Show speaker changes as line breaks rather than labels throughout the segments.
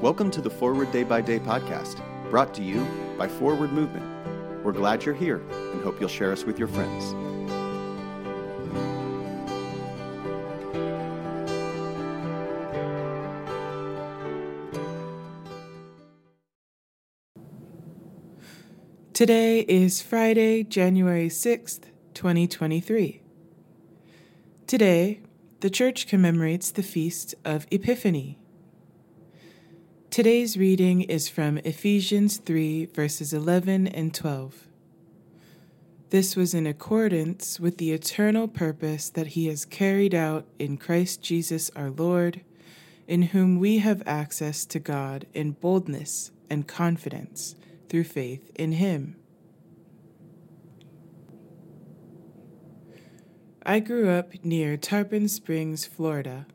Welcome to the Forward Day by Day podcast, brought to you by Forward Movement. We're glad you're here and hope you'll share us with your friends.
Today is Friday, January 6th, 2023. Today, the Church commemorates the feast of Epiphany. Today's reading is from Ephesians 3, verses 11 and 12. This was in accordance with the eternal purpose that He has carried out in Christ Jesus our Lord, in whom we have access to God in boldness and confidence through faith in Him. I grew up near Tarpon Springs, Florida.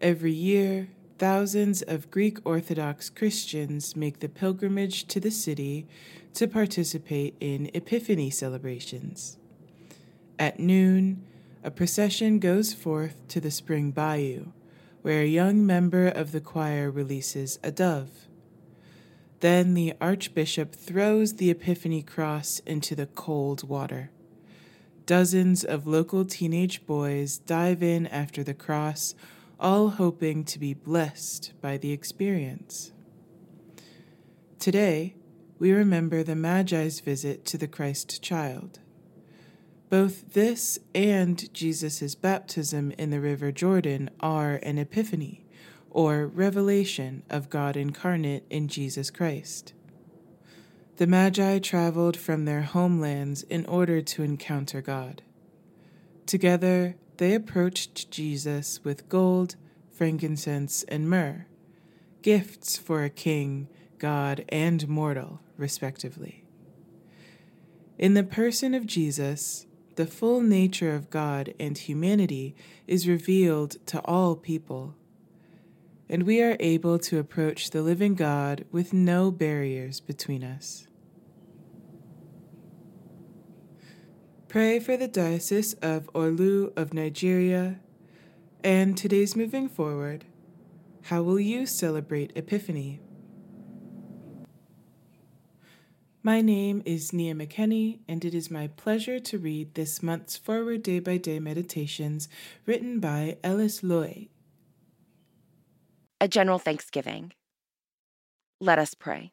Every year, thousands of Greek Orthodox Christians make the pilgrimage to the city to participate in Epiphany celebrations. At noon, a procession goes forth to the spring bayou, where a young member of the choir releases a dove. Then the Archbishop throws the Epiphany cross into the cold water. Dozens of local teenage boys dive in after the cross, all hoping to be blessed by the experience. Today, we remember the Magi's visit to the Christ child. Both this and Jesus' baptism in the River Jordan are an epiphany, or revelation of God incarnate in Jesus Christ. The Magi traveled from their homelands in order to encounter God. Together, they approached Jesus with gold, frankincense, and myrrh, gifts for a king, God, and mortal, respectively. In the person of Jesus, the full nature of God and humanity is revealed to all people, and we are able to approach the living God with no barriers between us. Pray for the Diocese of Orlu of Nigeria. And today's moving forward. How will you celebrate Epiphany? My name is Nia McKenney, and it is my pleasure to read this month's Forward Day by Day Meditations written by Ellis Loy.
A general thanksgiving. Let us pray.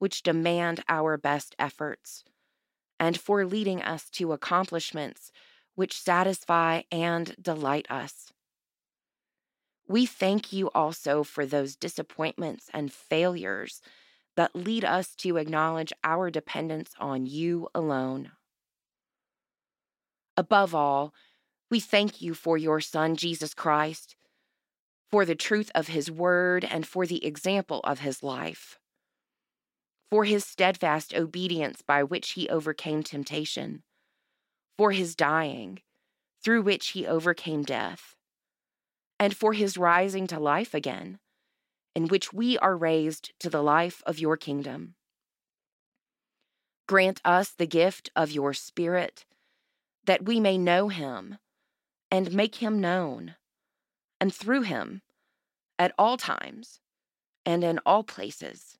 which demand our best efforts, and for leading us to accomplishments which satisfy and delight us. We thank you also for those disappointments and failures that lead us to acknowledge our dependence on you alone. Above all, we thank you for your Son, Jesus Christ, for the truth of his word and for the example of his life for his steadfast obedience by which he overcame temptation, for his dying, through which he overcame death, and for his rising to life again, in which we are raised to the life of your kingdom. Grant us the gift of your Spirit, that we may know him and make him known, and through him, at all times and in all places